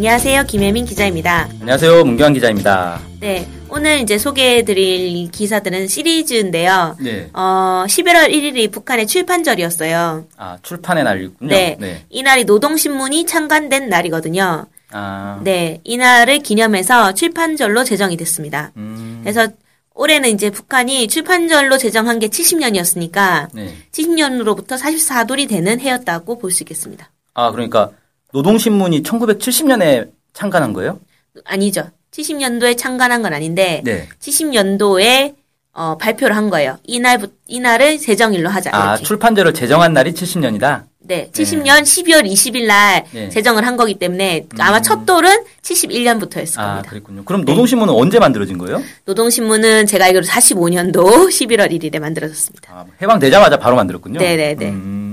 안녕하세요. 김혜민 기자입니다. 안녕하세요. 문경환 기자입니다. 네. 오늘 이제 소개해드릴 기사들은 시리즈인데요. 네. 어, 11월 1일이 북한의 출판절이었어요. 아, 출판의 날이군요. 네. 이날이 노동신문이 창간된 날이거든요. 아. 네. 이날을 기념해서 출판절로 제정이 됐습니다. 음. 그래서 올해는 이제 북한이 출판절로 제정한 게 70년이었으니까 네. 70년으로부터 44돌이 되는 해였다고 볼 수 있겠습니다. 아, 그러니까 노동신문이 1970년에 창간한 거예요? 아니죠. 70년도에 창간한 건 아닌데 네. 70년도에 어, 발표를 한 거예요. 이날 이날을 제정일로 하자. 아, 이렇게. 출판제를 제정한 날이 70년이다? 네, 70년 12월 20일 날 네. 제정을 한 거기 때문에 아마 첫 돌은 71년부터였을 아, 겁니다. 그랬군요. 그럼 노동신문은 언제 만들어진 거예요? 노동신문은 제가 알기로 45년도 11월 1일에 만들어졌습니다. 아, 해방되자마자 바로 만들었군요. 네 네 네. 음.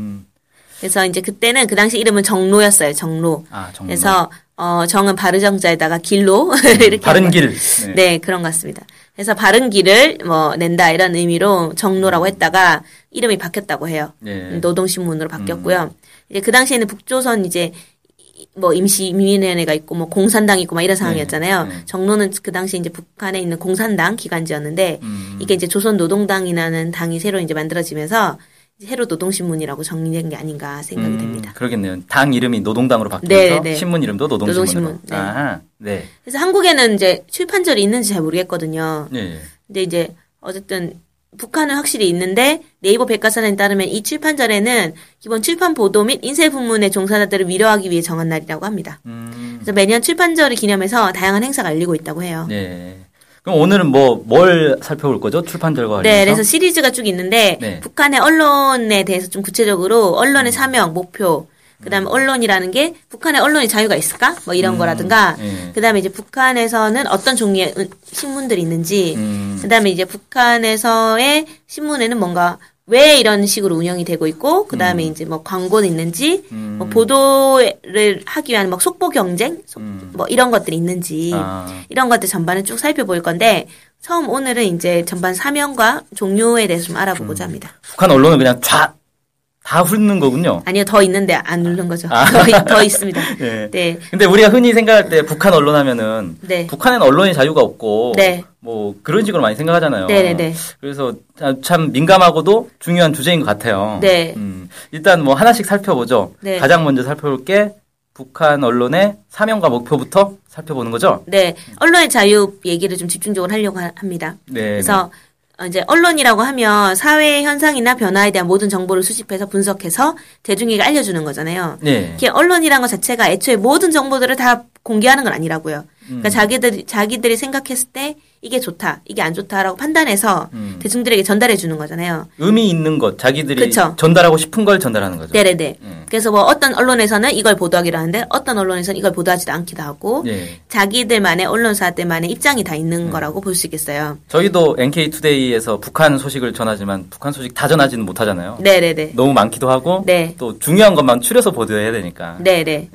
그래서 이제 그때는 그 당시 이름은 정로였어요. 정로. 아, 정로. 그래서 어, 정은 바르정자에다가 길로 이렇게 바른 한 길. 거예요. 네, 그런 것 같습니다. 그래서 바른 길을 뭐 낸다 이런 의미로 정로라고 했다가 이름이 바뀌었다고 해요. 네. 노동신문으로 바뀌었고요. 이제 그 당시에는 북조선 이제 뭐 임시민위원회가 있고 뭐 공산당 있고 막 이런 상황이었잖아요. 네. 정로는 그 당시 이제 북한에 있는 공산당 기관지였는데 음. 이게 이제 조선 노동당이라는 당이 새로 이제 만들어지면서 새로 노동신문이라고 정리된 게 아닌가 생각이 음, 됩니다. 그러겠네요. 당 이름이 노동당으로 바뀌면서 네, 네. 신문 이름도 노동신문으로. 노동신문, 네. 아, 네. 그래서 한국에는 이제 출판절이 있는지 잘 모르겠거든요. 네. 근데 이제 어쨌든 북한은 확실히 있는데 네이버 백과사전에 따르면 이 출판절에는 기본 출판 보도 및 인쇄 부문의 종사자들을 위로하기 위해 정한 날이라고 합니다. 음. 그래서 매년 출판절을 기념해서 다양한 행사가 열리고 있다고 해요. 네. 그럼 오늘은 뭐 뭘 살펴볼 거죠? 출판절과 관련해서. 네, 그래서 시리즈가 쭉 있는데 네. 북한의 언론에 대해서 좀 구체적으로 언론의 사명, 목표, 그다음에 언론이라는 게 북한의 언론의 자유가 있을까? 뭐 이런 음, 거라든가 예. 그다음에 이제 북한에서는 어떤 종류의 은- 신문들이 있는지 음. 그다음에 이제 북한에서의 신문에는 뭔가 왜 이런 식으로 운영이 되고 있고 그다음에 이제 뭐 광고는 있는지 음. 뭐 보도를 하기 위한 막 속보 경쟁 속- 음. 뭐 이런 것들이 있는지 아. 이런 것들 전반을 쭉 살펴볼 건데 처음 오늘은 이제 전반 사명과 종류에 대해서 좀 알아보고자 음. 합니다. 북한 언론은 그냥 쫙 다 훑는 거군요. 아니요 더 있는데 안 누른 거죠. 아. 더, 있- 더 있습니다. 네. 네. 근데 우리가 흔히 생각할 때 북한 언론 하면은 네. 북한에는 언론의 자유가 없고 네. 뭐 그런 식으로 많이 생각하잖아요. 네네네. 그래서 참 민감하고도 중요한 주제인 것 같아요. 네. 음, 일단 뭐 하나씩 살펴보죠. 네. 가장 먼저 살펴볼 게 북한 언론의 사명과 목표부터 살펴보는 거죠. 네. 언론의 자유 얘기를 좀 집중적으로 하려고 하- 합니다. 네. 그래서 어, 이제 언론이라고 하면 사회 현상이나 변화에 대한 모든 정보를 수집해서 분석해서 대중에게 알려주는 거잖아요. 네. 이게 언론이란 것 자체가 애초에 모든 정보들을 다 공개하는 건 아니라고요. 음. 그러니까 자기들이 자기들이 생각했을 때 이게 좋다, 이게 안 좋다라고 판단해서 음. 대중들에게 전달해 주는 거잖아요. 의미 있는 것, 자기들이 그쵸. 전달하고 싶은 걸 전달하는 거죠. 네네네. 음. 그래서 뭐 어떤 언론에서는 이걸 보도하기로 하는데 어떤 언론에서는 이걸 보도하지도 않기도 하고 네. 자기들만의 언론사들만의 입장이 다 있는 음. 거라고 볼 수 있겠어요. 저희도 NK투데이에서 북한 소식을 전하지만 북한 소식 다 전하지는 못하잖아요. 네네네. 너무 많기도 하고 네. 또 중요한 것만 추려서 보도해야 되니까. 네네. 네.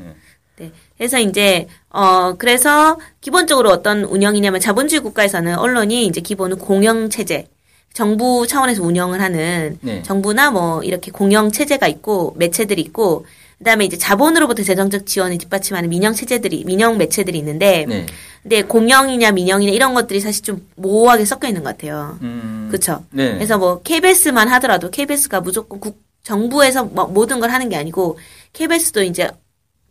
네. 그래서 이제 어 그래서 기본적으로 어떤 운영이냐면 자본주의 국가에서는 언론이 이제 기본은 공영 체제 정부 차원에서 운영을 하는 네. 정부나 뭐 이렇게 공영 체제가 있고 매체들이 있고 그다음에 이제 자본으로부터 재정적 지원을 뒷받침하는 민영 체제들이 민영 매체들이 있는데 네. 근데 공영이냐 민영이냐 이런 것들이 사실 좀 모호하게 섞여 있는 것 같아요. 음. 그렇죠. 네. 그래서 뭐 KBS만 하더라도 KBS가 무조건 국 정부에서 뭐 모든 걸 하는 게 아니고 KBS도 이제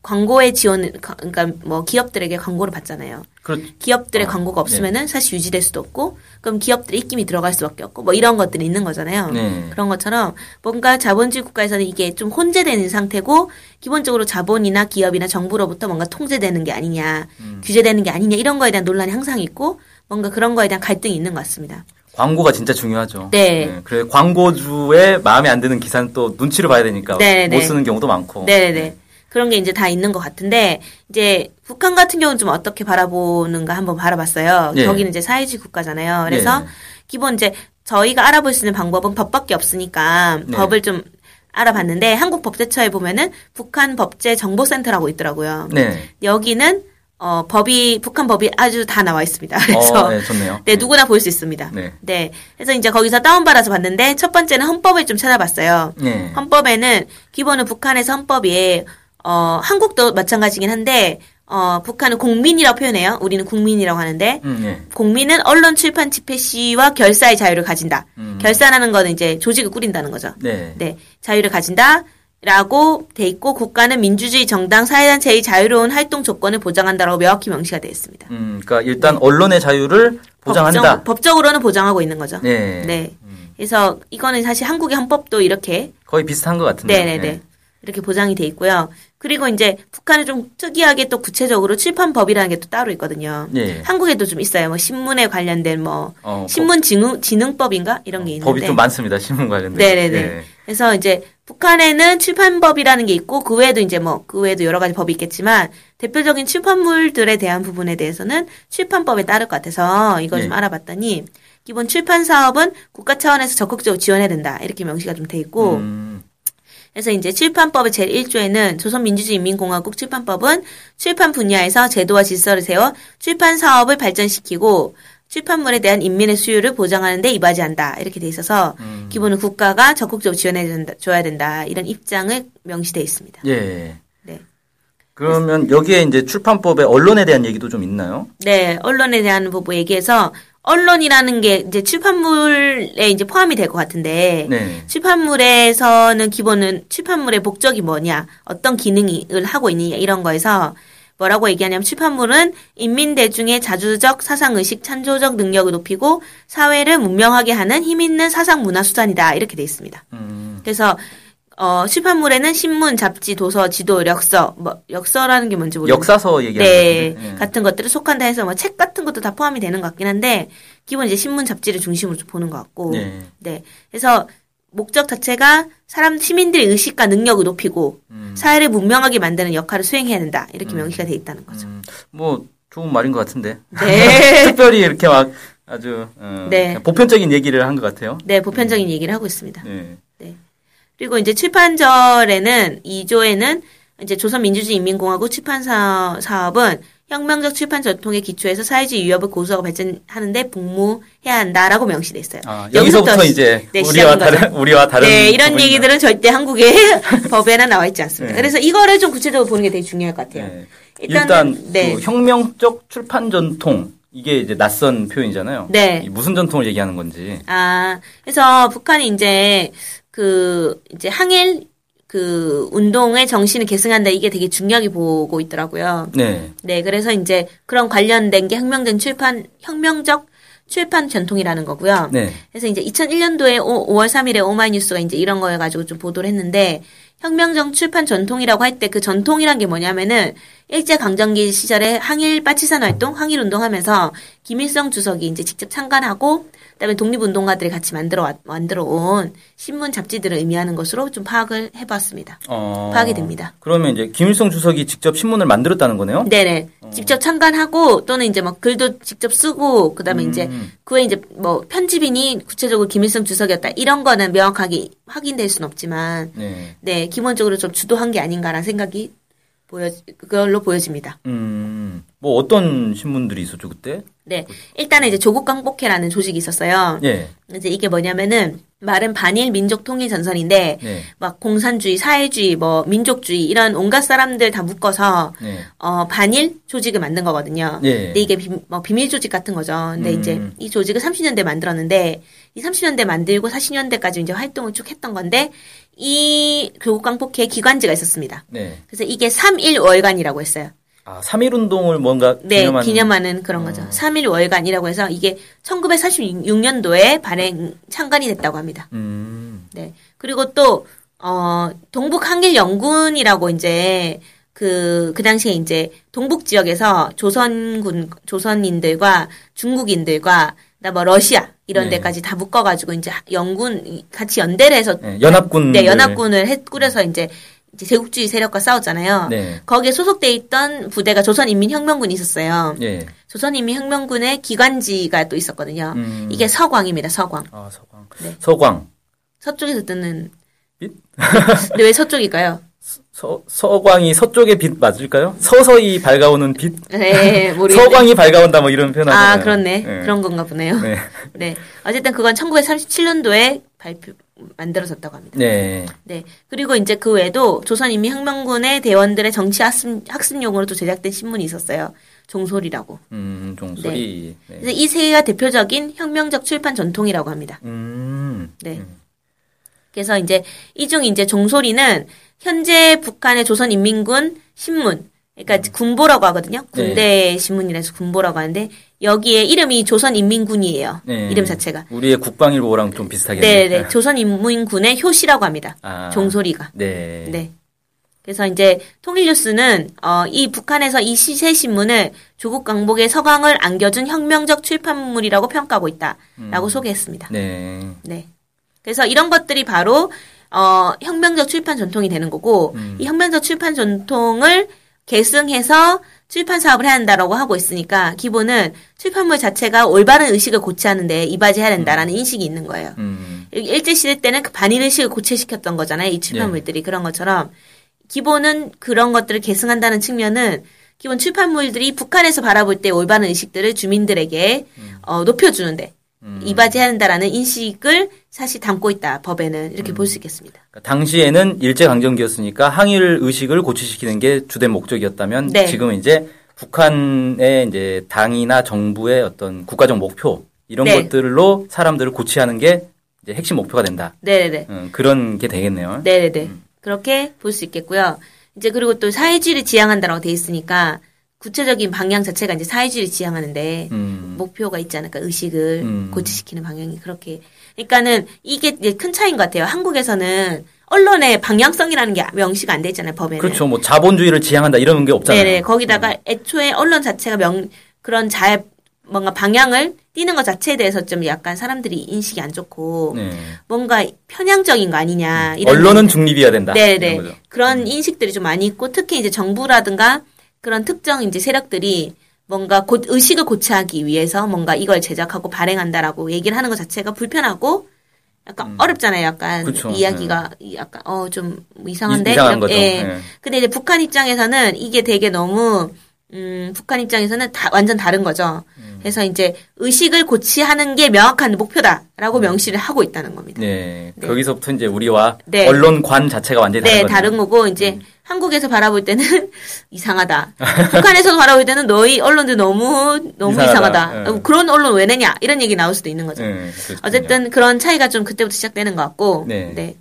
광고의 지원을 가- 그러니까 뭐 기업들에게 광고를 받잖아요. 그렇 기업들의 어, 광고가 없으면은 사실 유지될 수도 없고 그럼 기업들의 입김이 들어갈 수밖에 없고 뭐 이런 것들이 있는 거잖아요. 네. 그런 것처럼 뭔가 자본주의 국가에서는 이게 좀 혼재되는 상태고 기본적으로 자본이나 기업이나 정부로부터 뭔가 통제되는 게 아니냐, 음. 규제되는 게 아니냐 이런 거에 대한 논란이 항상 있고 뭔가 그런 거에 대한 갈등이 있는 것 같습니다. 광고가 진짜 중요하죠. 네. 그래 광고주의 마음에 안 드는 기사는 또 눈치를 봐야 되니까 네, 못 네. 쓰는 경우도 많고. 네네. 그런 게 이제 다 있는 것 같은데 이제 북한 같은 경우는 좀 어떻게 바라보는가 한번 바라봤어요. 예. 거기는 이제 사회주의 국가잖아요. 그래서 예. 기본 이제 저희가 알아볼 수 있는 방법은 법밖에 없으니까 네. 법을 좀 알아봤는데 한국 법제처에 보면은 북한 법제 정보센터라고 있더라고요. 네. 여기는 어 법이 북한 법이 아주 다 나와 있습니다. 그래서 어, 네, 좋네요. 네, 누구나 볼수 있습니다. 네. 네. 그래서 이제 거기서 다운받아서 봤는데, 첫 번째는 헌법을 좀 찾아봤어요. 네. 헌법에는, 기본은 북한에서 헌법이, 어, 한국도 마찬가지긴 한데, 어, 북한은 공민이라고 표현해요. 우리는 국민이라고 하는데, 음, 예. 공민은 언론 출판 집회 시와 결사의 자유를 가진다. 음. 결사라는 거는 이제 조직을 꾸린다는 거죠. 네. 네. 자유를 가진다. 라고 돼 있고 국가는 민주주의 정당 사회단체의 자유로운 활동 조건을 보장한다라고 명확히 명시가 되어 있습니다. 음, 그러니까 일단 언론의 자유를 보장한다. 법적, 으로는 보장하고 있는 거죠. 네. 네. 그래서 이거는 사실 한국의 헌법도 이렇게 거의 비슷한 것 같은데. 네네네 이렇게 보장이 돼 있고요. 그리고 이제 북한은 좀 특이하게 또 구체적으로 출판법이라는 게 또 따로 있거든요. 예. 한국에도 좀 있어요. 뭐 신문에 관련된 뭐 어, 신문 진흥 진흥 법인가 이런 게 있는데 법이 좀 많습니다. 신문 관련된. 네네네. 예. 그래서 이제 북한에는 출판법이라는 게 있고 그 외에도 이제 뭐 그 외에도 여러 가지 법이 있겠지만 대표적인 출판물들에 대한 부분에 대해서는 출판법에 따를 것 같아서 이거 좀 네. 알아봤더니 기본 출판 사업은 국가 차원에서 적극적으로 지원해야 된다 이렇게 명시가 좀 돼 있고 음, 그래서 이제 출판법의 제1조에는 조선민주주의인민공화국 출판법은 출판 분야에서 제도와 질서를 세워 출판 사업을 발전시키고 출판물에 대한 인민의 수요를 보장하는 데 이바지한다. 이렇게 돼 있어서 음. 기본은 국가가 적극적으로 지원해 준다, 줘야 된다. 이런 입장을 명시돼 있습니다. 예. 네. 그러면 여기에 이제 출판법에 언론에 대한 얘기도 좀 있나요? 네, 언론에 대한 부분 얘기해서 언론이라는 게 이제 출판물에 이제 포함이 될 것 같은데 네. 출판물에서는 기본은 출판물의 목적이 뭐냐, 어떤 기능을 하고 있느냐 이런 거에서 뭐라고 얘기하냐면 출판물은 인민 대중의 자주적 사상 의식 찬조적 능력을 높이고 사회를 문명하게 하는 힘 있는 사상 문화 수단이다 이렇게 돼 있습니다. 음, 그래서 어 출판물에는 신문, 잡지, 도서, 지도, 역서, 뭐 역서라는 게 뭔지 모르겠는데 역사서 얘기하는 네. 예. 같은 것들을 속한다 해서 뭐 책 같은 것도 다 포함이 되는 것 같긴 한데 기본 이제 신문 잡지를 중심으로 좀 보는 것 같고 네. 네. 그래서 목적 자체가 사람 시민들의 의식과 능력을 높이고 음. 사회를 문명하게 만드는 역할을 수행해야 된다 이렇게 명시가 돼 있다는 거죠. 음, 뭐 좋은 말인 것 같은데. 네, 특별히 이렇게 막 아주 어, 네. 보편적인 얘기를 한 것 같아요. 네 보편적인 얘기를 하고 있습니다. 네. 그리고 이제 출판절에는 2조에는 이제 조선민주주의인민공화국 출판사 사업은 혁명적 출판 전통에 기초해서 사회주의 위협을 고수하고 발전하는데 복무해야 한다라고 명시돼 있어요. 아, 여기서부터 여기서부터 이제 네, 우리와 다른 거죠. 우리와 다른 네, 이런. 얘기들은 절대 한국의 법에는 나와 있지 않습니다. 네. 그래서 이거를 좀 구체적으로 보는 게 되게 중요할 것 같아요. 네. 일단 네. 그 혁명적 출판 전통 이게 이제 낯선 표현이잖아요. 네. 이 무슨 전통을 얘기하는 건지. 아, 그래서 북한이 이제 그 이제 항일 그 운동의 정신을 계승한다 이게 되게 중요하게 보고 있더라고요. 네. 네, 그래서 이제 그런 관련된 게 혁명된 출판 혁명적 출판 전통이라는 거고요. 네. 그래서 이제 2001년도에 5, 월 3일에 오마이뉴스가 이제 이런 거여 가지고 좀 보도를 했는데 혁명적 출판 전통이라고 할 때 그 전통이란 게 뭐냐면은 일제 강점기 시절에 항일 파치산 활동, 항일 운동 하면서 김일성 주석이 이제 직접 참관하고 그다음에 독립운동가들이 같이 만들어 왔- 만들어 온 신문 잡지들을 의미하는 것으로 좀 파악을 해봤습니다. 어, 파악이 됩니다. 그러면 이제 김일성 주석이 직접 신문을 만들었다는 거네요. 네네. 직접 참관하고 또는 이제 뭐 글도 직접 쓰고 그다음에 이제 음. 그에 이제 뭐 편집인이 구체적으로 김일성 주석이었다 이런 거는 명확하게 확인될 수는 없지만 네. 네 기본적으로 좀 주도한 게 아닌가라는 생각이 보여 그걸로 보여집니다. 음. 뭐 어떤 신문들이 있었죠 그때? 네 일단은 이제 조국 광복회라는 조직이 있었어요. 예. 이제 이게 뭐냐면은 말은 반일 민족 통일 전선인데 네. 막 공산주의, 사회주의, 뭐 민족주의 이런 온갖 사람들 다 묶어서 네. 어, 반일 조직을 만든 거거든요. 예. 근데 이게 비, 뭐 비밀 조직 같은 거죠. 근데 음. 이제 이 조직을 30년대 만들었는데 이 30년대 만들고 40년대까지 이제 활동을 쭉 했던 건데 이 교국광복회 기관지가 있었습니다. 네. 그래서 이게 3.1월간이라고 했어요. 아, 3.1 운동을 뭔가 네, 기념하는 기념하는 그런 거죠. 3.1월간이라고 해서 이게 1946년도에 발행 창간이 됐다고 합니다. 음. 네. 그리고 또, 어, 동북 항일 연군이라고 이제, 그, 그 당시에 이제, 동북 지역에서 조선군, 조선인들과 중국인들과, 나 뭐, 러시아, 이런 네. 데까지 다 묶어가지고, 이제, 연군, 같이 연대를 해서. 네, 연합군 네, 연합군을 해, 꾸려서 이제, 이제 제국주의 세력과 싸웠잖아요. 네. 거기에 소속돼 있던 부대가 조선인민혁명군이 있었어요. 예. 조선인민혁명군의 기관지가 또 있었거든요. 음. 이게 서광입니다. 서광. 아, 서광. 네. 서광. 서쪽에서 뜨는. 빛? 근데 왜 서쪽일까요? 서, 서광이 서쪽의 빛 맞을까요? 서서히 밝아오는 빛? 네, 모르겠네. 서광이 밝아온다 뭐 이런 표현 하잖아요. 아, 그렇네. 네. 그런 건가 보네요. 네. 네. 어쨌든 그건 1937년도에 발표, 만들어졌다고 합니다. 네. 네. 그리고 이제 그 외에도 조선 인민 혁명군의 대원들의 정치 학습, 학습용으로 또 제작된 신문이 있었어요. 종소리라고. 음, 종소리. 네. 그래서 이세 개가 대표적인 혁명적 출판 전통이라고 합니다. 음. 네. 음. 그래서 이제 이중 이제 종소리는 현재 북한의 조선인민군 신문, 그러니까 군보라고 하거든요. 군대 신문이라서 군보라고 하는데 여기에 이름이 조선인민군이에요. 네. 이름 자체가. 우리의 국방일보랑 좀 비슷하겠네요. 네, 네. 조선인민군의 효시라고 합니다. 아. 종소리가. 네. 네. 그래서 이제 통일뉴스는 어, 이 북한에서 이 시세 신문을 조국 강복의 서강을 안겨준 혁명적 출판물이라고 평가하고 있다라고 소개했습니다. 네. 네. 그래서 이런 것들이 바로 어, 혁명적 출판 전통이 되는 거고 음. 이 혁명적 출판 전통을 계승해서 출판 사업을 해야 한다라고 하고 있으니까 기본은 출판물 자체가 올바른 의식을 고취하는데 이바지해야 된다라는 인식이 있는 거예요. 음. 일제 시대 때는 그 반일 의식을 고취시켰던 거잖아요. 이 출판물들이 그런 것처럼 기본은 그런 것들을 계승한다는 측면은 기본 출판물들이 북한에서 바라볼 때 올바른 의식들을 주민들에게 어, 높여주는데 이바지해야 한다라는 인식을 사실 담고 있다 법에는 이렇게 볼수 있겠습니다. 그러니까 당시에는 일제 강점기였으니까 항일 의식을 고취시키는 게 주된 목적이었다면 네. 지금은 이제 북한의 이제 당이나 정부의 어떤 국가적 목표 이런 네. 것들로 사람들을 고취하는 게 이제 핵심 목표가 된다. 네네네. 음, 그런 게 되겠네요. 네네네. 그렇게 볼 수 있겠고요. 이제 그리고 또 사회주의를 지향한다라고 돼 있으니까 구체적인 방향 자체가 이제 사회주의를 지향하는데 음. 목표가 있지 않을까 의식을 음. 고취시키는 방향이 그렇게 그러니까는 이게 큰 차이인 것 같아요. 한국에서는 언론의 방향성이라는 게 명시가 안 돼 있잖아요 법에는. 그렇죠. 뭐 자본주의를 지향한다 이런 게 없잖아요. 네네. 거기다가 애초에 언론 자체가 명 그런 자 뭔가 방향을 띄는 것 자체에 대해서 좀 약간 사람들이 인식이 안 좋고 네. 뭔가 편향적인 거 아니냐 이런 언론은. 중립이어야 된다. 네네. 그런 인식들이 좀 많이 있고 특히 이제 정부라든가 그런 특정 이제 세력들이 뭔가 곧 의식을 고취하기 위해서 뭔가 이걸 제작하고 발행한다라고 얘기를 하는 것 자체가 불편하고 약간 어렵잖아요. 약간 그쵸. 이야기가 약간 어 좀 이상한데 이- 이상한 거죠. 예. 예. 근데 이제 북한 입장에서는 이게 되게 너무 음, 북한 입장에서는 다 완전 다른 거죠. 음. 그래서 이제 의식을 고취하는 게 명확한 목표다라고 명시를 하고 있다는 겁니다. 네. 거기서부터 이제 우리와 네. 언론관 자체가 완전히 다른 네, 거죠. 다른 거고 이제 한국에서 바라볼 때는 이상하다. 북한에서도 바라볼 때는 너희 언론들 너무 너무 이상하다. 이상하다. 예. 어, 그런 언론 왜 내냐 이런 얘기 나올 수도 있는 거죠. 네. 어쨌든 그런 차이가 좀 그때부터 시작되는 것 같고, 네. 네.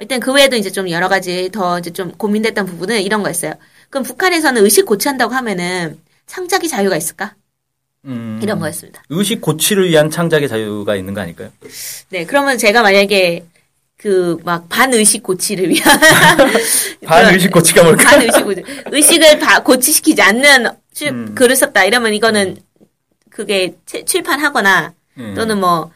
일단 그 외에도 이제 좀 여러 가지 더 이제 좀 고민됐던 부분은 이런 거였어요. 그럼 북한에서는 의식 고취한다고 하면은 창작의 자유가 있을까? 음, 이런 거였습니다. 의식 고취를 위한 창작의 자유가 있는 거 아닐까요? 네, 그러면 제가 만약에 그 막 반의식 고취를 위한 반의식 고취가 뭘까? 반의식 고취 의식을 바- 고취시키지 않는 출- 음. 글을 썼다 이러면 이거는 그게 채- 출판하거나 음. 또는 뭐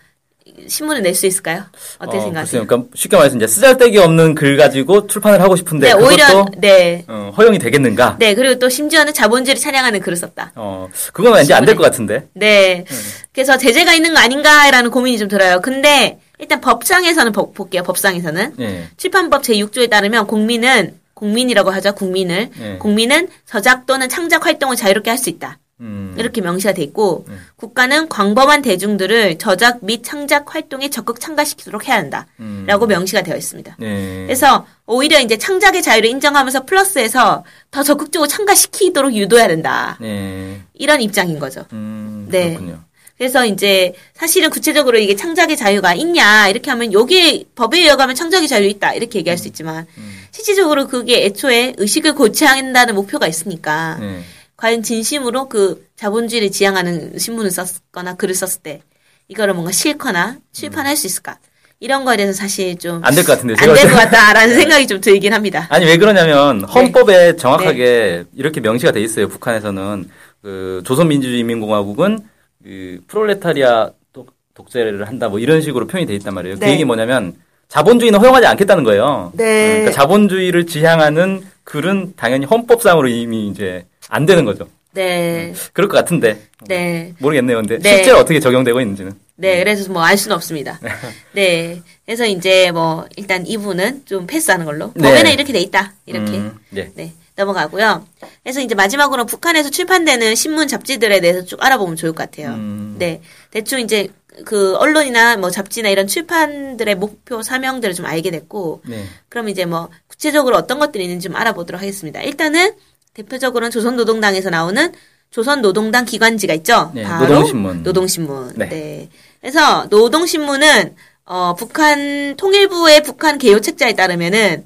신문을 낼수 있을까요? 어떻게 어, 생각하세요? 그러니까 쉽게 말해서 이제 쓰잘데기 없는 글 가지고 출판을 하고 싶은데 네, 오히려 네. 어, 허용이 되겠는가? 네, 그리고 또 심지어는 자본주의를 찬양하는 글을 썼다. 어, 그건 왠지 안 될 것 같은데. 네. 그래서 제재가 있는 거 아닌가라는 고민이 좀 들어요. 근데 일단 법상에서는 법- 볼게요. 법상에서는 예. 출판법 제6조에 따르면 국민은 국민이라고 하죠. 국민을 네. 국민은 저작 또는 창작 활동을 자유롭게 할 수 있다. 음. 이렇게 명시가 돼 있고 국가는 광범한 대중들을 저작 및 창작 활동에 적극 참가시키도록 해야 한다라고 음. 명시가 되어 있습니다. 네. 그래서 오히려 이제 창작의 자유를 인정하면서 플러스해서 더 적극적으로 참가시키도록 유도해야 된다. 네. 이런 입장인 거죠. 음, 네. 그렇군요. 그래서 이제 사실은 구체적으로 이게 창작의 자유가 있냐 이렇게 하면 여기 법에 의하면 창작의 자유 있다 이렇게 얘기할 수 있지만 실질적으로 그게 애초에 의식을 고취한다는 목표가 있으니까 네. 과연 진심으로 그 자본주의를 지향하는 신문을 썼거나 글을 썼을 때 이거를 뭔가 싫거나 출판할 수 있을까 이런 거에 대해서 사실 좀 안 될 것 같은데. 안될볼것 때- 같다라는 생각이 좀 들긴 합니다. 아니 왜 그러냐면 네. 헌법에 정확하게 이렇게 명시가 돼 있어요. 북한에서는 그 조선민주주의인민공화국은 그 프롤레타리아 독, 독재를 한다 뭐 이런 식으로 표현이 돼 있단 말이에요. 그 네. 얘기 뭐냐면 자본주의는 허용하지 않겠다는 거예요. 네. 그러니까 자본주의를 지향하는 글은 당연히 헌법상으로 이미 이제 안 되는 거죠. 네. 그럴 것 같은데 네. 모르겠네요. 근데 네. 실제로 어떻게 적용되고 있는지는. 네, 그래서 뭐 알 수는 없습니다. 네. 그래서 이제 뭐 일단 이 부분은 좀 패스하는 걸로. 네. 법에는 이렇게 돼 있다. 이렇게. 음, 예. 네. 넘어가고요. 그래서 이제 마지막으로 북한에서 출판되는 신문 잡지들에 대해서 쭉 알아보면 좋을 것 같아요. 음. 네. 대충 이제 그 언론이나 뭐 잡지나 이런 출판들의 목표 사명들을 좀 알게 됐고 네. 그럼 이제 뭐 구체적으로 어떤 것들이 있는지 좀 알아보도록 하겠습니다. 일단은 대표적으로는 조선노동당에서 나오는 조선노동당 기관지가 있죠. 네, 바로 노동신문. 노동신문. 네. 네. 그래서 노동신문은 어 북한 통일부의 북한 개요 책자에 따르면은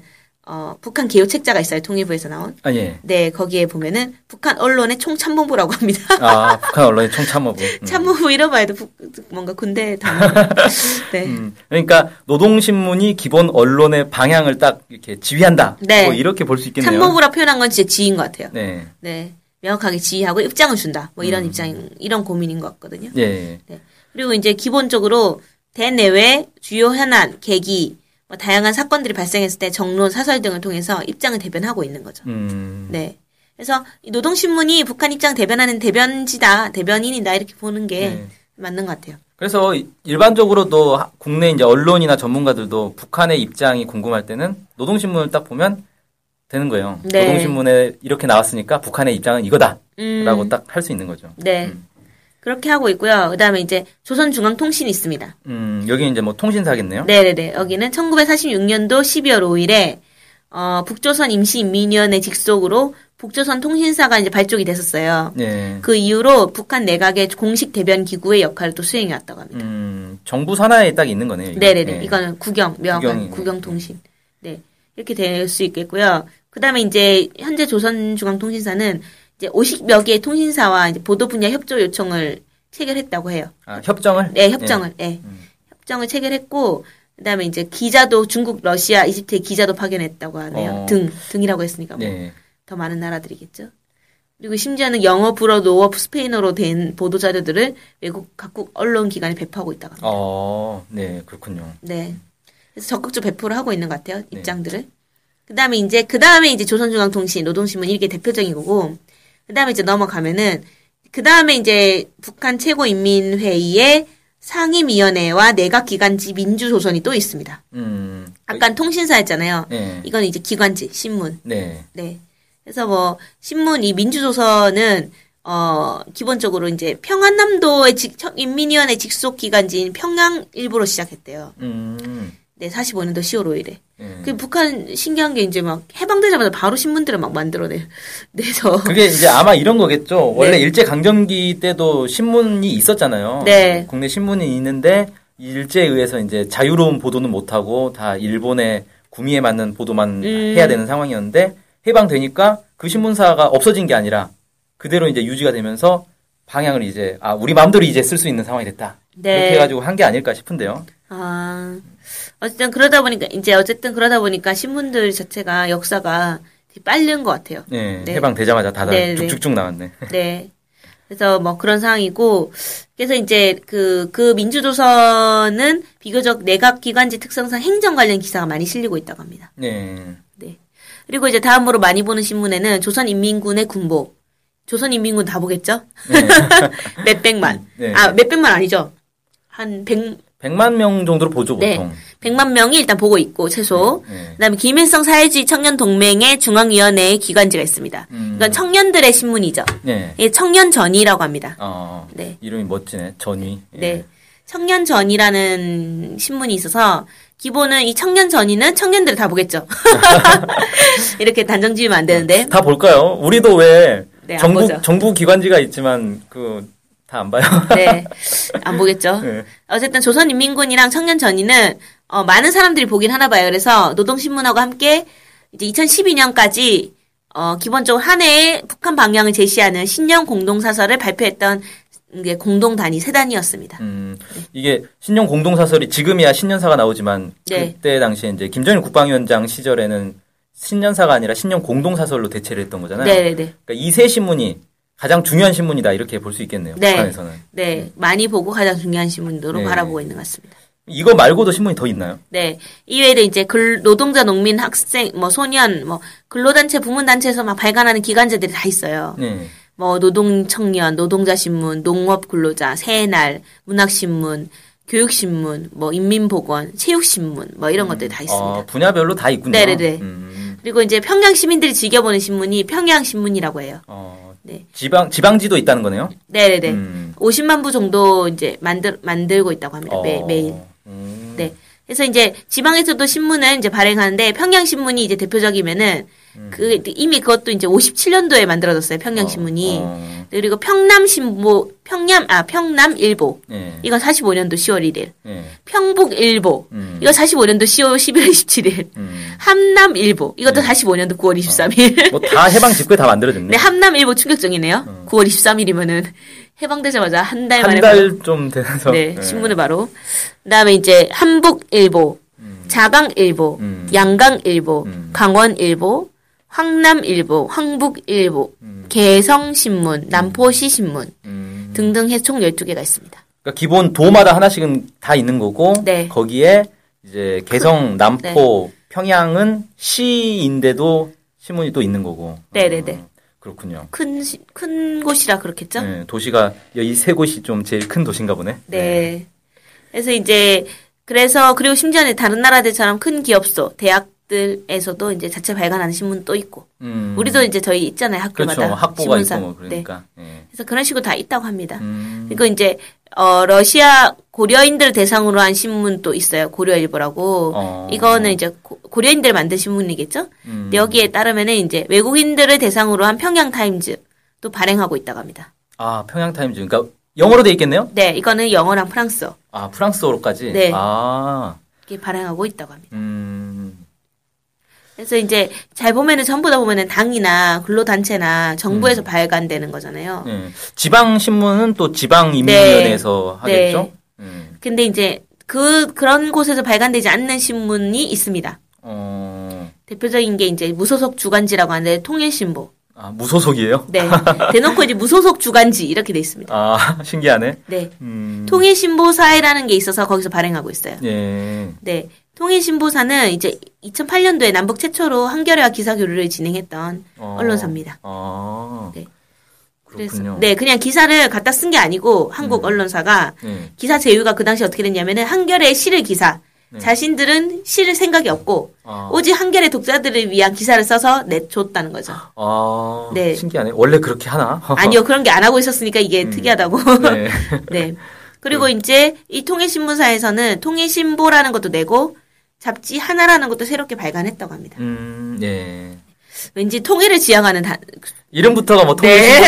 어 북한 개요 책자가 있어요. 통일부에서 나온. 아 예. 네, 거기에 보면은 북한 언론의 총참모부라고 합니다. 아 북한 언론의 총참모부. 음. 참모부 말도 북- 뭔가 군대 단. 네. 음, 그러니까 노동신문이 기본 언론의 방향을 딱 이렇게 지휘한다. 네. 뭐 이렇게 볼 수 있겠네요. 참모부라 표현한 건 진짜 지인 것 같아요. 네. 네. 명확하게 지휘하고 입장을 준다. 뭐 음. 이런 입장, 이런 고민인 것 같거든요. 예. 네. 그리고 이제 기본적으로 대내외 주요 현안, 계기, 뭐 다양한 사건들이 발생했을 때 정론, 사설 등을 통해서 입장을 대변하고 있는 거죠. 음. 네. 그래서 이 노동신문이 북한 입장 대변하는 대변지다, 대변인이다 이렇게 보는 게 네. 맞는 것 같아요. 그래서 일반적으로도 하- 국내 이제 언론이나 전문가들도 북한의 입장이 궁금할 때는 노동신문을 딱 보면 되는 거예요. 네. 노동신문에 이렇게 나왔으니까 북한의 입장은 이거다라고 음, 딱할 수 있는 거죠. 네. 그렇게 하고 있고요. 그 다음에 이제 조선중앙통신이 있습니다. 음, 여기 이제 뭐 통신사겠네요. 네네네. 여기는 1946년도 12월 5일에 어, 북조선 임시인민위원회 직속으로 북조선 통신사가 이제 발족이 됐었어요. 네. 그 이후로 북한 내각의 공식 대변 기구의 역할을 또 수행해 왔다고 합니다. 음, 정부 산하에 딱 있는 거네요. 이게. 네네네. 네. 이거는 국영, 명확한. 국영통신. 네. 이렇게 될 수 있겠고요. 그 다음에 이제 현재 조선중앙통신사는 이제 50여 개의 통신사와 보도 분야 협조 요청을 체결했다고 해요. 아, 협정을? 네, 협정을. 네. 음. 협정을 체결했고 그다음에 이제 기자도 중국, 러시아, 이집트에 기자도 파견했다고 하네요. 어. 등 등이라고 했으니까 뭐 네. 더 많은 나라들이겠죠. 그리고 심지어는 영어, 불어, 노어, 스페인어로 된 보도 자료들을 외국 각국 언론 기관에 배포하고 있다고 합니다. 어, 네, 그렇군요. 네. 그래서 적극적으로 배포를 하고 있는 것 같아요. 네. 입장들을. 그다음에 이제 그다음에 이제 조선중앙통신, 노동신문 이게 대표적인 거고 그 다음에 이제 넘어가면은 그 다음에 이제 북한 최고인민회의의 상임위원회와 내각기관지 민주조선이 또 있습니다. 음. 아까 통신사였잖아요. 네. 이건 이제 기관지, 신문. 네. 네. 그래서 뭐 신문 이 민주조선은 어 기본적으로 이제 평안남도의 직, 인민위원회 직속 기관지인 평양 일부로 시작했대요. 음. 네, 45년도 10월 5일에. 네. 그 북한 신기한 게 이제 막 해방되자마자 바로 신문들을 막 만들어내. 내서. 그게 이제 아마 이런 거겠죠. 원래 네. 일제 강점기 때도 신문이 있었잖아요. 네. 국내 신문이 있는데 일제에 의해서 이제 자유로운 보도는 못 하고 다 일본의 구미에 맞는 보도만 음. 해야 되는 상황이었는데 해방되니까 그 신문사가 없어진 게 아니라 그대로 이제 유지가 되면서 방향을 이제 아 우리 마음대로 이제 쓸 수 있는 상황이 됐다. 네. 그렇게 해가지고 한 게 아닐까 싶은데요. 아, 어쨌든 그러다 보니까, 이제 어쨌든 그러다 보니까 신문들 자체가 역사가 되게 빠른 것 같아요. 네, 네. 해방되자마자 다들 네, 네. 쭉쭉쭉 나왔네. 네. 그래서 뭐 그런 상황이고, 그래서 이제 그, 그 민주조선은 비교적 내각 기관지 특성상 행정 관련 기사가 많이 실리고 있다고 합니다. 네. 네. 그리고 이제 다음으로 많이 보는 신문에는 조선인민군의 군보. 조선인민군 다 보겠죠? 네. 몇백만. 네. 아, 몇백만 아니죠? 한 백, 100만 명 정도로 보죠, 네. 보통. 100만 명이 일단 보고 있고, 최소. 네. 그 다음에 김일성 사회주의 청년동맹의 중앙위원회의 기관지가 있습니다. 음. 이건 청년들의 신문이죠. 네. 이게 청년전이라고 합니다. 어, 네. 이름이 멋지네. 전위. 예. 네. 청년전이라는 신문이 있어서 기본은 이 청년전이는 청년들을 다 보겠죠. 이렇게 단정 지으면 안 되는데. 다 볼까요? 우리도 왜 네, 안 정부. 정부 기관지가 있지만 그 다 안 봐요. 네. 안 보겠죠. 네. 어쨌든 조선인민군이랑 청년전이는 어, 많은 사람들이 보긴 하나 봐요. 그래서 노동신문하고 함께 이제 2012년까지 어, 기본적으로 한 해의 북한 방향을 제시하는 신년 공동사설을 발표했던 게 공동단위 세 단위였습니다. 음, 이게 신년 공동사설이 지금이야 신년사가 나오지만 네. 그때 당시에 이제 김정일 국방위원장 시절에는 신년사가 아니라 신년 공동사설로 대체를 했던 거잖아요. 네네네. 그러니까 이세 신문이 가장 중요한 신문이다 이렇게 볼 수 있겠네요. 네. 북한에서는. 네, 많이 보고 가장 중요한 신문으로 네. 바라보고 있는 것 같습니다. 이거 말고도 신문이 더 있나요? 네. 이외에도 이제 근 노동자, 농민, 학생, 뭐 소년, 뭐 근로단체, 부문단체에서 막 발간하는 기관제들이 다 있어요. 네. 뭐 노동 청년, 노동자 신문, 농업 근로자, 새날, 문학 신문, 교육 신문, 뭐 인민보건, 체육 신문, 뭐 이런 것들이 다 있습니다. 어, 분야별로 다 있군요. 네네네. 음, 그리고 이제 평양 시민들이 즐겨보는 신문이 평양 신문이라고 해요. 어, 네. 지방 지방지도 있다는 거네요. 네 네네. 음. 50만 부 정도 이제 만들 만들고 있다고 합니다. 매, 어, 매일. 음. 네. 그래서 이제 지방에서도 신문을 이제 발행하는데 평양 신문이 이제 대표적이면은 그 이미 그것도 이제 57년도에 만들어졌어요. 평양신문이. 어, 그리고 평남신보 평양 아 평남일보 예. 이건 45년도 10월 1일. 예. 평북일보 음. 이거 45년도 10월 11월 27일. 음. 함남일보 이것도 네. 45년도 9월 23일. 뭐다 해방 직후에 다 만들어졌네. 네, 함남일보 충격적이네요. 9월 23일이면은 해방되자마자 한 달 만에 한 달 좀 돼서. 네, 예. 신문을 바로. 그다음에 이제 한북일보, 자강일보, 음. 양강일보, 음. 강원일보, 황남일보, 황북일보, 개성신문, 남포시신문 음. 등등 해총 12개가 있습니다. 그러니까 기본 도마다 하나씩은 다 있는 거고 네. 거기에 이제 개성, 남포, 평양은 시인데도 신문이 또 있는 거고. 네네네. 어, 그렇군요. 큰, 시- 큰 곳이라 그렇겠죠? 네, 도시가 이 세 곳이 좀 제일 큰 도시인가 보네. 네. 그래서 이제 그래서 그리고 심지어는 다른 나라들처럼 큰 기업소, 대학 들에서도 이제 자체 발간하는 신문 또 있고. 음. 우리도 이제 저희 있잖아요 그렇죠. 학교마다 학보가 신문사. 있고 뭐 네. 그러니까. 예. 그래서 그런 식으로 다 있다고 합니다. 음. 그리고 이제 어 러시아 고려인들 대상으로 한 신문도 있어요. 고려일보라고. 어. 이거는 이제 고- 고려인들 만든 신문이겠죠. 음. 여기에 따르면은 이제 외국인들을 대상으로 한 평양 타임즈 또 발행하고 있다고 합니다. 아, 평양 타임즈. 그러니까 영어로 돼 있겠네요? 네, 이거는 영어랑 프랑스어 아, 프랑스어로까지. 네. 아. 이렇게 발행하고 있다고 합니다. 음. 그래서 이제 잘 보면은 전부 다 보면은 당이나 근로단체나 정부에서 발간되는 거잖아요. 예. 지방 신문은 또 지방 인민위원회에서 네. 하겠죠? 네. 음. 근데 이제 그 그런 곳에서 발간되지 않는 신문이 있습니다. 어. 대표적인 게 이제 무소속 주간지라고 하는데 통일신보. 아, 무소속이에요? 네. 대놓고 이제 무소속 주간지 이렇게 돼 있습니다. 아, 신기하네. 네. 음. 통일신보사회라는 게 있어서 거기서 발행하고 있어요. 예. 네. 통일신보사는 이제 2008년도에 남북 최초로 한겨레와 기사 교류를 진행했던 어. 언론사입니다. 아. 네. 그렇군요. 그래서 네, 그냥 기사를 갖다 쓴 게 아니고 한국 언론사가 예. 기사 제휴가 그 당시 어떻게 됐냐면은 한겨레 실을 기사. 자신들은 실을 생각이 없고 네. 아. 오직 한겨레 독자들을 위한 기사를 써서 내줬다는 거죠. 아. 네. 신기하네. 원래 그렇게 하나? 아니요, 그런 게 안 하고 있었으니까 이게 특이하다고. 네. 네. 그리고 이제 이 통일신문사에서는 통일신보라는 것도 내고 잡지 하나라는 것도 새롭게 발간했다고 합니다. 음, 예. 왠지 통일을 지향하는 단, 이름부터가 뭐 통일 네.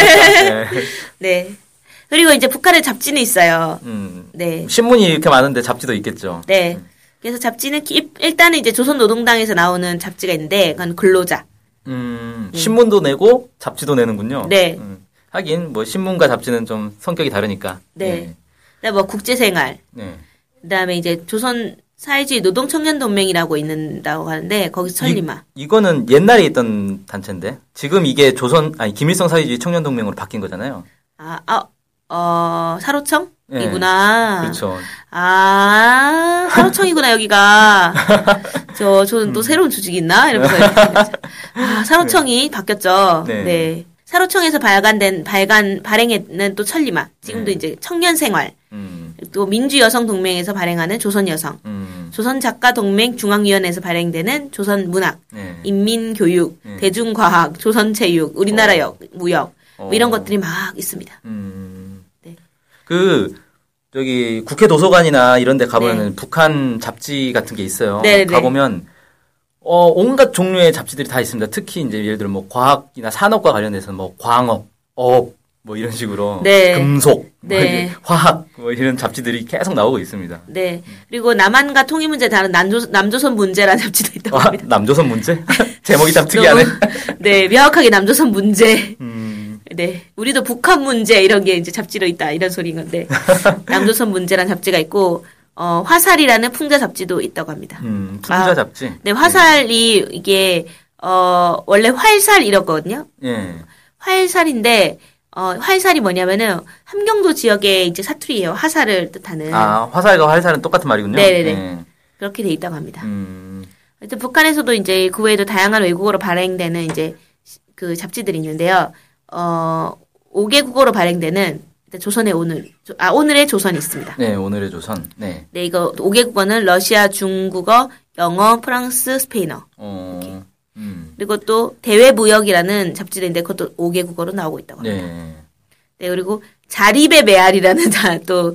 네. 네. 그리고 이제 북한에 잡지는 있어요. 음. 네. 신문이 이렇게 많은데 잡지도 있겠죠. 네. 그래서 잡지는 기- 일단은 이제 조선노동당에서 나오는 잡지가 있는데 그건 근로자. 음, 신문도 내고 잡지도 내는군요. 네. 음, 하긴 뭐 신문과 잡지는 좀 성격이 다르니까. 네. 그다음에 뭐 국제생활. 네. 네. 그다음에 이제 조선 사회주의 노동청년동맹이라고 있는다고 하는데 거기서 천리마. 이 거는 옛날에 있던 단체인데 지금 이게 조선 아니 김일성 사회주의 청년동맹으로 바뀐 거잖아요. 아, 아, 어, 사로청? 네. 이구나. 그렇죠. 아, 사로청이구나, 여기가. 저, 저는 음. 또 새로운 조직이 있나? 이러면서. 아, 사로청이 바뀌었죠. 네. 네. 사로청에서 발간된, 발간, 발행했는 또 천리마. 지금도 네. 이제 청년생활. 음, 또 민주여성동맹에서 발행하는 조선여성. 음, 조선작가동맹 중앙위원회에서 발행되는 조선문학. 네. 인민교육, 네. 대중과학, 조선체육, 우리나라 역, 무역. 뭐 이런 어. 것들이 막 있습니다. 음. 네. 그 저기 국회 도서관이나 이런 데 가보면은 북한 잡지 같은 게 있어요. 네, 네. 가보면 어 온갖 종류의 잡지들이 다 있습니다. 특히 이제 예를 들어 뭐 과학이나 산업과 관련해서 뭐 광업, 업 뭐 이런 식으로 네. 금속, 뭐 네. 화학 뭐 이런 잡지들이 계속 나오고 있습니다. 네. 그리고 남한과 통일 문제 다른 남조, 남조선 문제라는 잡지도 있다고 아, 합니다. 남조선 문제? 제목이 참 특이하네. 네, 명확하게 남조선 문제. 음, 네. 우리도 북한 문제 이런 게 이제 잡지로 있다. 이런 소리인 건데. 남조선 문제라는 잡지가 있고 어, 화살이라는 풍자 잡지도 있다고 합니다. 음, 풍자 아, 잡지. 네, 화살이 이게 어, 원래 활살 이렇거든요. 예. 활살인데 어, 활살이 뭐냐면은 함경도 지역의 이제 사투리예요. 화살을 뜻하는. 아, 화살과 활살은 똑같은 말이군요. 네네네. 그렇게 돼 있다고 합니다. 음, 하여튼 북한에서도 이제 그 외에도 다양한 외국어로 발행되는 이제 시- 그 잡지들이 있는데요. 어, 5개 국어로 발행되는 조선의 오늘, 조- 아, 오늘의 조선이 있습니다. 네, 오늘의 조선. 네. 네, 이거 5개 국어는 러시아, 중국어, 영어, 프랑스, 스페인어. 어, 음, 그리고 또 대외무역이라는 잡지인데 그것도 5개 국어로 나오고 있다고 합니다. 네. 네, 그리고 자립의 메아리라는 다또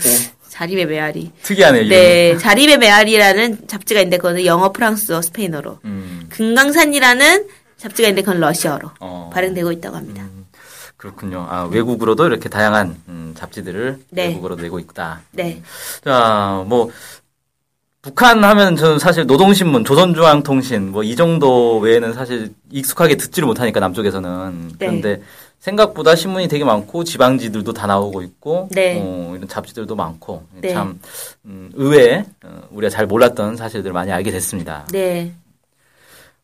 자립의 메아리. 특이하네요, 이름이. 네, 자립의 메아리라는 잡지가 있는데 그거는 영어, 프랑스어, 스페인어로. 음, 금강산이라는 잡지가 있는데 그건 러시아어로 어. 발행되고 있다고 합니다. 음, 그렇군요. 아, 외국으로도 이렇게 다양한 음, 잡지들을 네. 외국어로 내고 있다. 네. 자, 뭐 북한 하면 저는 사실 노동신문, 조선중앙통신 뭐 이 정도 외에는 사실 익숙하게 듣지를 못하니까 남쪽에서는 네. 그런데 생각보다 신문이 되게 많고 지방지들도 다 나오고 있고 네. 어, 이런 잡지들도 많고 네. 참 음, 의외에 어, 우리가 잘 몰랐던 사실들을 많이 알게 됐습니다. 네.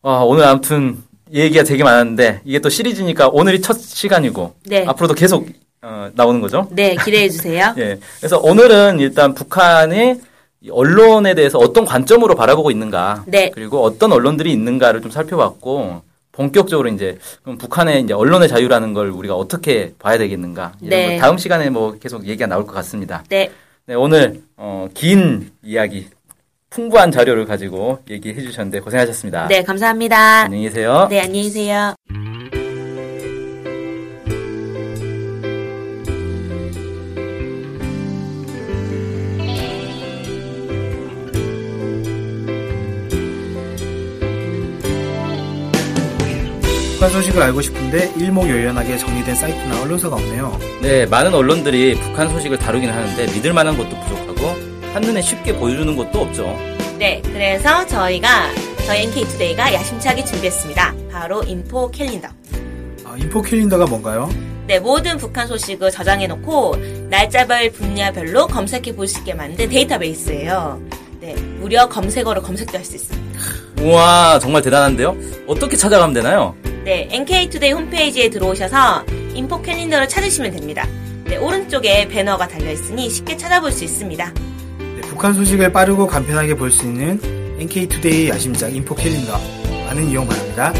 와, 오늘 아무튼 얘기가 되게 많았는데 이게 또 시리즈니까 오늘이 첫 시간이고 네. 앞으로도 계속 어, 나오는 거죠? 네, 기대해 주세요. 예. 그래서 오늘은 일단 북한이 이 언론에 대해서 어떤 관점으로 바라보고 있는가, 네. 그리고 어떤 언론들이 있는가를 좀 살펴봤고 본격적으로 이제 그럼 북한의 이제 언론의 자유라는 걸 우리가 어떻게 봐야 되겠는가 이런 네. 거 다음 시간에 뭐 계속 얘기가 나올 것 같습니다. 네. 네, 오늘 어, 긴 이야기, 풍부한 자료를 가지고 얘기해 주셨는데 고생하셨습니다. 네, 감사합니다. 안녕히 계세요. 네, 안녕히 계세요. 북한 소식을 알고 싶은데 일목요연하게 정리된 사이트나 언론사가 없네요. 네, 많은 언론들이 북한 소식을 다루긴 하는데 믿을 만한 것도 부족하고 한눈에 쉽게 보여주는 것도 없죠. 네, 그래서 저희가 저희 NK투데이가 야심차게 준비했습니다. 바로 info calendar. 아, info calendar가 뭔가요? 네, 모든 북한 소식을 저장해놓고 날짜별 분야별로 검색해 볼 수 있게 만든 데이터베이스예요. 네, 무려 검색어로 검색도 할 수 있습니다. 우와, 정말 대단한데요? 어떻게 찾아가면 되나요? 네, NK투데이 홈페이지에 들어오셔서 info calendar를 찾으시면 됩니다. 네, 오른쪽에 배너가 달려있으니 쉽게 찾아볼 수 있습니다. 네, 북한 소식을 빠르고 간편하게 볼 수 있는 NK투데이 야심작 인포 캘린더 많은 이용 바랍니다.